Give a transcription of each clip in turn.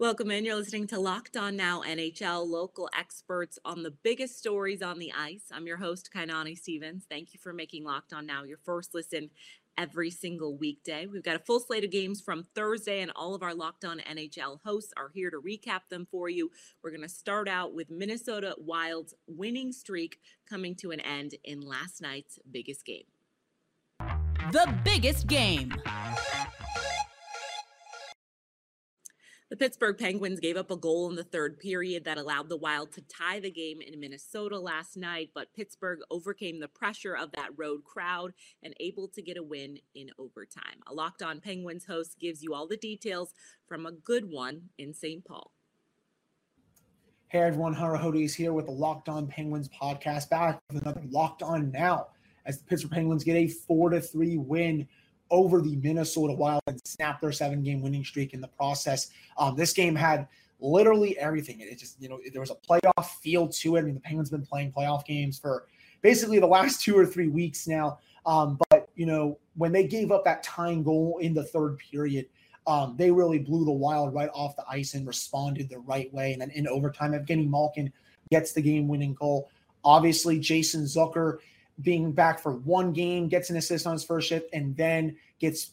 Welcome in. You're listening to Locked On Now NHL, local experts on the biggest stories on the ice. I'm your host, Kainani Stevens. Thank you for making Locked On Now your first listen every single weekday. We've got a full slate of games from Thursday, and all of our Locked On NHL hosts are here to recap them for you. We're going to start out with Minnesota Wild's winning streak coming to an end in last night's biggest game. The biggest game. The Pittsburgh Penguins gave up a goal in the third period that allowed the Wild to tie the game in Minnesota last night, but Pittsburgh overcame the pressure of that road crowd and able to get a win in overtime. A Locked On Penguins host gives you all the details from a good one in St. Paul. Hey everyone, Hunter Hody is here with the Locked On Penguins podcast, back with another Locked On now as the Pittsburgh Penguins get a four to three win over the Minnesota Wild and snap their seven game winning streak in the process. Um, this game had literally everything. It just, you know, there was a playoff feel to it. I mean, the Penguins been playing playoff games for basically the last two or three weeks now. Um, but, you know, when they gave up that tying goal in the third period, um, they really blew the Wild right off the ice and responded the right way. And then in overtime, Evgeny Malkin gets the game winning goal. Obviously, Jason Zucker being back for one game, gets an assist on his first shift, and then gets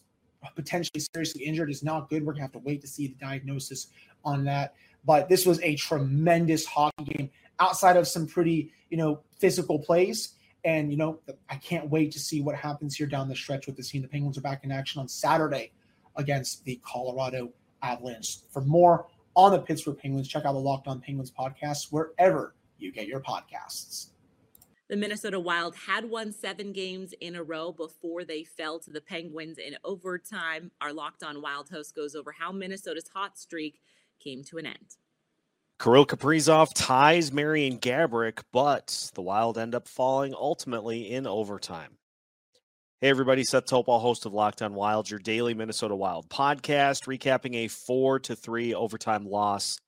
potentially seriously injured is not good. We're gonna have to wait to see the diagnosis on that. But this was a tremendous hockey game outside of some pretty, you know, physical plays. And you know, I can't wait to see what happens here down the stretch with this team. The Penguins are back in action on Saturday against the Colorado Avalanche. For more on the Pittsburgh Penguins, check out the Locked On Penguins podcast wherever you get your podcasts. The Minnesota Wild had won seven games in a row before they fell to the Penguins in overtime. Our Locked On Wild host goes over how Minnesota's hot streak came to an end. Kirill Kaprizov ties Marian Gaborik, but the Wild end up falling ultimately in overtime. Hey, everybody, Seth Topal, host of Locked On Wild, your daily Minnesota Wild podcast, recapping a 4 to 3 overtime loss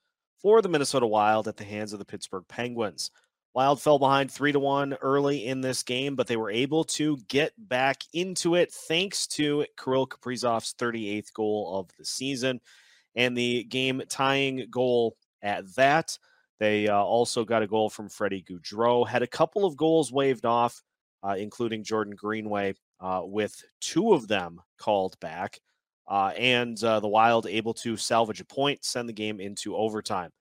for the Minnesota Wild at the hands of the Pittsburgh Penguins. Wild fell behind three to one early in this game, but they were able to get back into it thanks to Kirill Kaprizov's 38th goal of the season and the game tying goal at that. They uh, also got a goal from Freddie Gaudreau, had a couple of goals waved off, uh, including Jordan Greenway, uh, with two of them called back. Uh, and uh, the Wild able to salvage a point, send the game into overtime.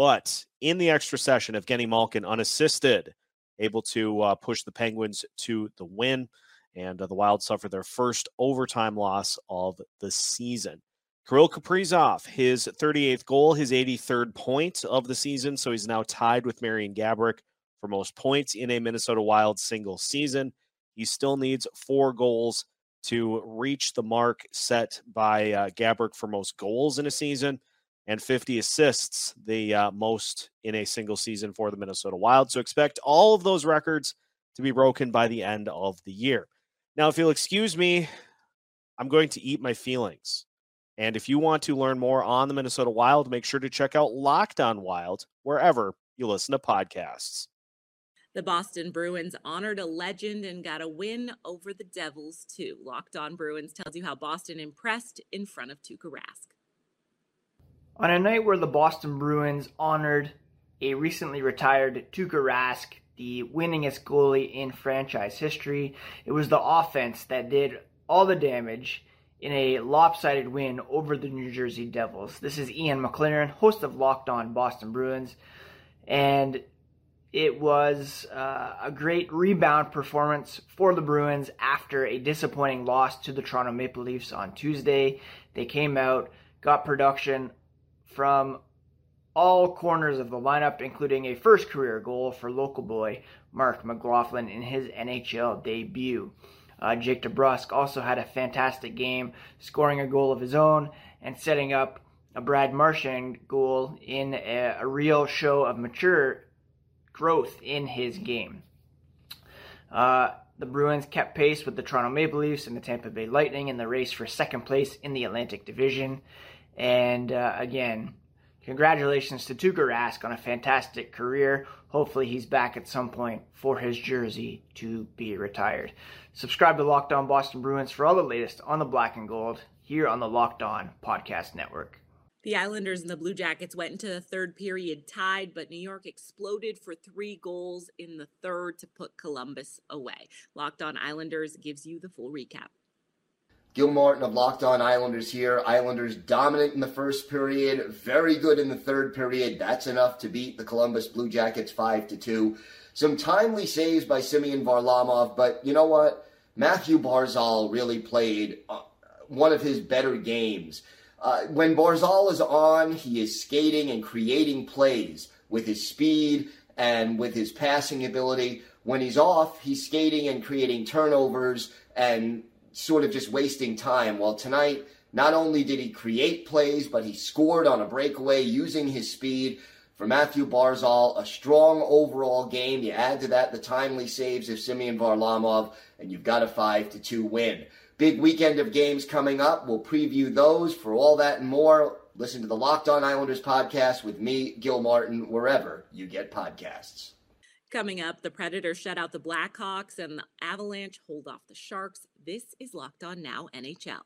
But in the extra session, Evgeny Malkin unassisted, able to uh, push the Penguins to the win. And uh, the Wild suffer their first overtime loss of the season. Kirill Kaprizov, his 38th goal, his 83rd point of the season. So he's now tied with Marian Gaborik for most points in a Minnesota Wild single season. He still needs four goals to reach the mark set by uh, Gaborik for most goals in a season and 50 assists, the uh, most in a single season for the Minnesota Wild. So expect all of those records to be broken by the end of the year. Now, if you'll excuse me, I'm going to eat my feelings. And if you want to learn more on the Minnesota Wild, make sure to check out Locked On Wild wherever you listen to podcasts. The Boston Bruins honored a legend and got a win over the Devils, too. Locked On Bruins tells you how Boston impressed in front of Tuukka Rask. On a night where the Boston Bruins honored a recently retired Tuukka Rask, the winningest goalie in franchise history, it was the offense that did all the damage in a lopsided win over the New Jersey Devils. This is Ian McLaren, host of Locked On Boston Bruins, and it was uh, a great rebound performance for the Bruins after a disappointing loss to the Toronto Maple Leafs on Tuesday. They came out, got production from all corners of the lineup, including a first career goal for local boy Marc McLaughlin in his NHL debut. Uh, Jake DeBrusk also had a fantastic game, scoring a goal of his own and setting up a Brad Marchand goal in a, a real show of mature growth in his game. Uh, the Bruins kept pace with the Toronto Maple Leafs and the Tampa Bay Lightning in the race for second place in the Atlantic Division. And uh, again, congratulations to Tuukka Rask on a fantastic career. Hopefully, he's back at some point for his jersey to be retired. Subscribe to Locked On Boston Bruins for all the latest on the black and gold here on the Locked On Podcast Network. The Islanders and the Blue Jackets went into the third period tied, but New York exploded for three goals in the third to put Columbus away. Locked on Islanders gives you the full recap. Gil Martin of Locked On Islanders here. Islanders dominant in the first period, very good in the third period. That's enough to beat the Columbus Blue Jackets 5 to 2. Some timely saves by Semyon Varlamov, but you know what? Mathew Barzal really played uh, one of his better games. Uh, when Barzal is on, he is skating and creating plays with his speed and with his passing ability. When he's off, he's skating and creating turnovers and sort of just wasting time. Well, tonight, not only did he create plays, but he scored on a breakaway using his speed. For Mathew Barzal, a strong overall game. You add to that the timely saves of Semyon Varlamov, and you've got a 5 to 2 win. Big weekend of games coming up. We'll preview those. For all that and more, listen to the Locked On Islanders podcast with me, Gil Martin, wherever you get podcasts. Coming up, the Predators shut out the Blackhawks and the Avalanche hold off the Sharks. This is Locked On Now NHL.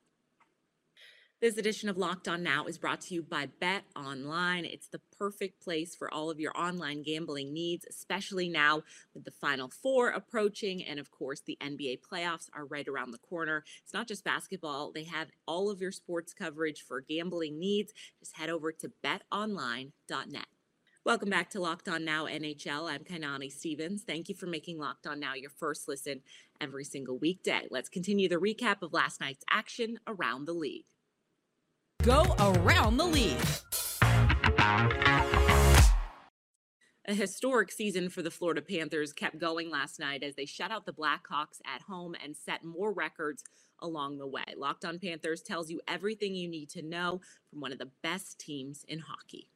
This edition of Locked On Now is brought to you by Bet Online. It's the perfect place for all of your online gambling needs, especially now with the Final Four approaching. And of course, the NBA playoffs are right around the corner. It's not just basketball, they have all of your sports coverage for gambling needs. Just head over to betonline.net. Welcome back to Locked On Now NHL. I'm Kainani Stevens. Thank you for making Locked On Now your first listen every single weekday. Let's continue the recap of last night's action around the league go around the league. A historic season for the Florida Panthers kept going last night as they shut out the Blackhawks at home and set more records along the way. Locked on Panthers tells you everything you need to know from one of the best teams in hockey.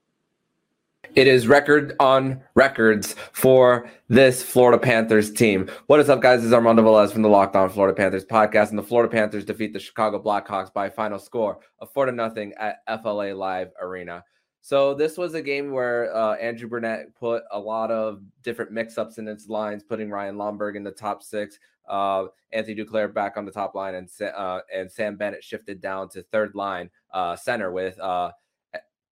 It is record on records for this Florida Panthers team. What is up, guys? This is Armando Velez from the Locked On Florida Panthers podcast, and the Florida Panthers defeat the Chicago Blackhawks by final score of four to nothing at FLA Live Arena. So this was a game where uh, Andrew Brunette put a lot of different mix-ups in its lines, putting Ryan Lomberg in the top six, uh, Anthony Duclair back on the top line, and uh, and Sam Bennett shifted down to third line uh, center with uh,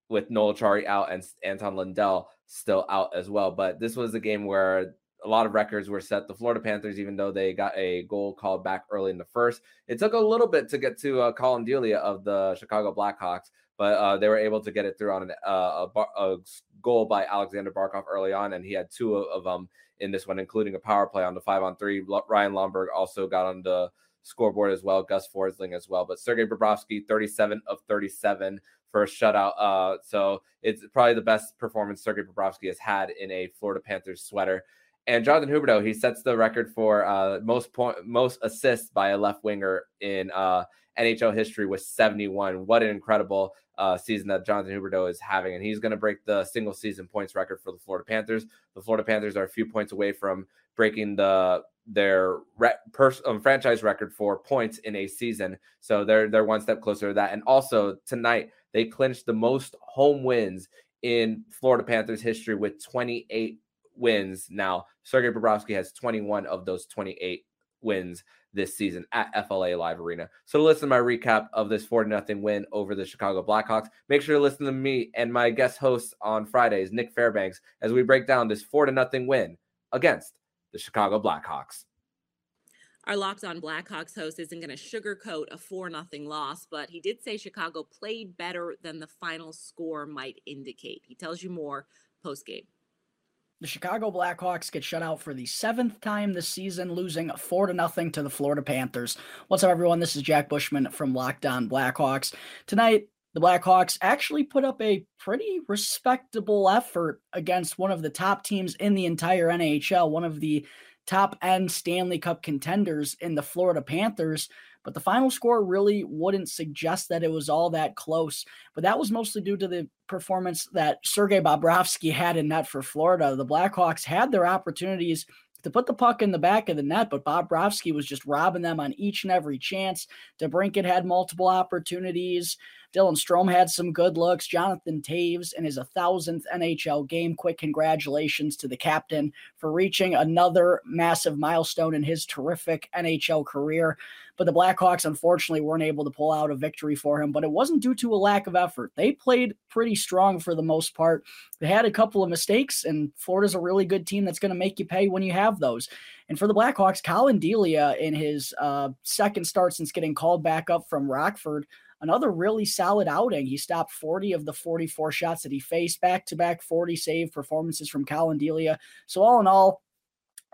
with Noel Acciari out and Anton Lundell still out as well. But this was a game where a lot of records were set. The Florida Panthers, even though they got a goal called back early in the first, it took a little bit to get to uh, Collin Delia of the Chicago Blackhawks, but uh, they were able to get it through on an, uh, a, bar, a, goal by Alexander Barkov early on, and he had two of, them in this one, including a power play on the five on three. Ryan Lomberg also got on the scoreboard as well, Gus Forsling as well. But Sergei Bobrovsky, 37 of 37 a shutout. Uh, so it's probably the best performance Sergei Bobrovsky has had in a Florida Panthers sweater. And Jonathan Huberdeau, he sets the record for uh, most point, most assists by a left winger in uh, NHL history with 71. What an incredible uh, season that Jonathan Huberdeau is having, and he's going to break the single season points record for the Florida Panthers. The Florida Panthers are a few points away from breaking the their re- pers- um, franchise record for points in a season, so they're they're one step closer to that. And also tonight, they clinched the most home wins in Florida Panthers history with 28 wins. Now, Sergei Bobrovsky has 21 of those 28 wins this season at FLA Live Arena. So to listen to my recap of this 4 0 win over the Chicago Blackhawks, make sure to listen to me and my guest host on Fridays, Nick Fairbanks, as we break down this 4 0 win against the Chicago Blackhawks. Our Locked On Blackhawks host isn't going to sugarcoat a 4 0 loss, but he did say Chicago played better than the final score might indicate. He tells you more post game. The Chicago Blackhawks get shut out for the seventh time this season, losing four to nothing to the Florida Panthers. What's up, everyone? This is Jack Bushman from Locked On Blackhawks. Tonight, the Blackhawks actually put up a pretty respectable effort against one of the top teams in the entire NHL, one of the top end Stanley Cup contenders in the Florida Panthers. But the final score really wouldn't suggest that it was all that close. But that was mostly due to the performance that Sergei Bobrovsky had in net for Florida. The Blackhawks had their opportunities to put the puck in the back of the net, but Bobrovsky was just robbing them on each and every chance. DeBrincat had multiple opportunities. Dylan Strome had some good looks. Jonathan Toews in his 1000th NHL game. Quick congratulations to the captain for reaching another massive milestone in his terrific NHL career. But the Blackhawks, unfortunately, weren't able to pull out a victory for him. But it wasn't due to a lack of effort. They played pretty strong for the most part. They had a couple of mistakes, and Florida's a really good team that's going to make you pay when you have those. And for the Blackhawks, Collin Delia in his uh, second start since getting called back up from Rockford, another really solid outing. He stopped 40 of the 44 shots that he faced, back to back 40 save performances from Collin Delia. So, all in all,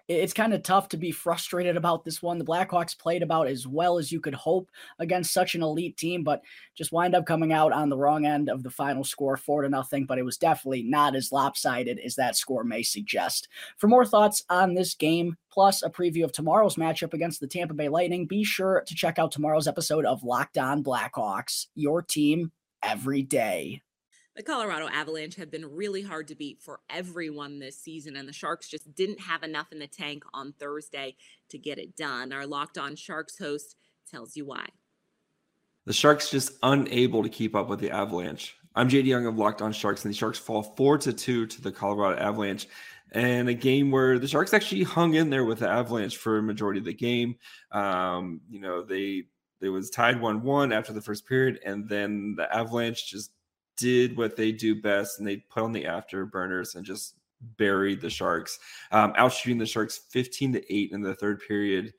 it's kind of tough to be frustrated about this one. The Blackhawks played about as well as you could hope against such an elite team, but just wind up coming out on the wrong end of the final score, four to nothing. But it was definitely not as lopsided as that score may suggest. For more thoughts on this game, plus a preview of tomorrow's matchup against the Tampa Bay Lightning, be sure to check out tomorrow's episode of Locked On Blackhawks, your team every day. The Colorado Avalanche have been really hard to beat for everyone this season, and the Sharks just didn't have enough in the tank on Thursday to get it done. Our Locked On Sharks host tells you why. The Sharks just unable to keep up with the Avalanche. I'm JD Young of Locked On Sharks, and the Sharks fall four to two to the Colorado Avalanche, and a game where the Sharks actually hung in there with the Avalanche for a majority of the game. Um, you know, they they was tied one one after the first period, and then the Avalanche just did what they do best and they put on the afterburners and just buried the Sharks, um, outshooting the Sharks 15 to 8 in the third period.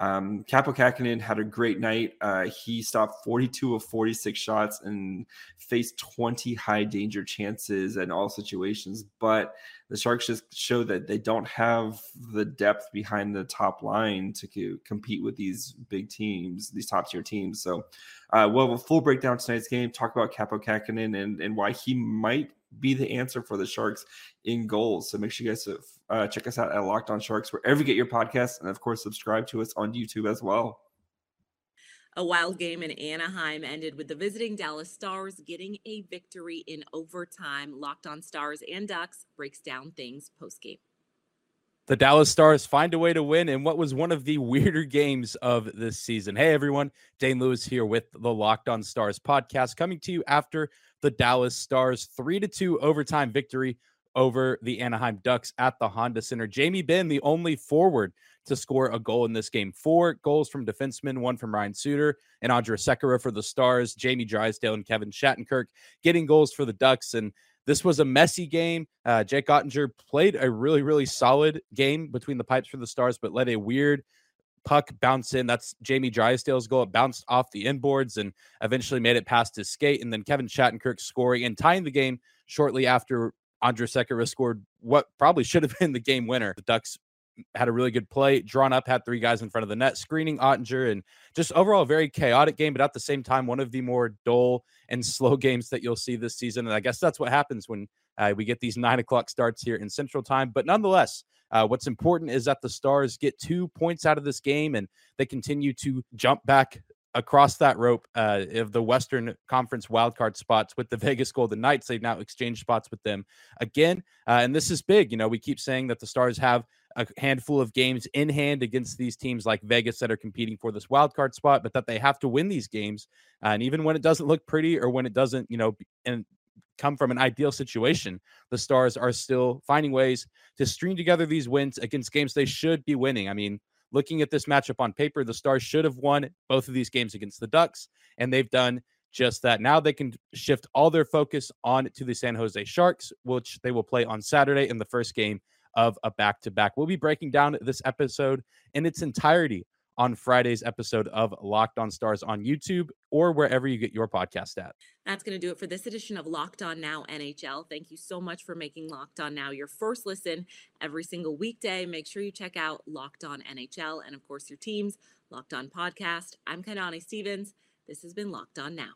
Um, Kaapo Kähkönen had a great night. Uh, he stopped 42 of 46 shots and faced 20 high danger chances in all situations. But the Sharks just show that they don't have the depth behind the top line to co- compete with these big teams, these top tier teams. So uh, we'll have a full breakdown tonight's game, talk about Kaapo Kähkönen and, and why he might be the answer for the Sharks in goals. So make sure you guys uh, check us out at Locked On Sharks wherever you get your podcasts, and of course subscribe to us on YouTube as well. A wild game in Anaheim ended with the visiting Dallas Stars getting a victory in overtime. Locked On Stars and Ducks breaks down things post game. The Dallas Stars find a way to win in what was one of the weirder games of this season. Hey, everyone. Dane Lewis here with the Locked On Stars podcast coming to you after the Dallas Stars 3 to 2 overtime victory over the Anaheim Ducks at the Honda Center. Jamie Benn, the only forward to score a goal in this game. Four goals from defensemen, one from Ryan Suter and Andrej Sekera for the Stars. Jamie Drysdale and Kevin Shattenkirk getting goals for the Ducks. And this was a messy game. Uh, Jake Oettinger played a really, really solid game between the pipes for the Stars, but let a weird puck bounce in. That's Jamie Drysdale's goal. It bounced off the inboards and eventually made it past his skate. And then Kevin Shattenkirk scoring and tying the game shortly after Andrej Sekera scored what probably should have been the game winner. The Ducks had a really good play, drawn up, had three guys in front of the net, screening Oettinger, and just overall a very chaotic game, but at the same time, one of the more dull and slow games that you'll see this season. And I guess that's what happens when uh, we get these nine o'clock starts here in Central Time. But nonetheless, uh, what's important is that the Stars get two points out of this game and they continue to jump back across that rope uh, of the Western Conference wildcard spots with the Vegas Golden Knights. They've now exchanged spots with them again. Uh, and this is big. You know, we keep saying that the Stars have a handful of games in hand against these teams like Vegas that are competing for this wild card spot, but that they have to win these games. And even when it doesn't look pretty or when it doesn't, you know, and come from an ideal situation, the Stars are still finding ways to string together these wins against games they should be winning. I mean, looking at this matchup on paper, the Stars should have won both of these games against the Ducks, and they've done just that. Now they can shift all their focus on to the San Jose Sharks, which they will play on Saturday in the first game of a back to back. We'll be breaking down this episode in its entirety on Friday's episode of Locked On Stars on YouTube or wherever you get your podcast at. That's going to do it for this edition of Locked On Now NHL. Thank you so much for making Locked On Now your first listen every single weekday. Make sure you check out Locked On NHL and, of course, your team's Locked On podcast. I'm Kainani Stevens. This has been Locked On Now.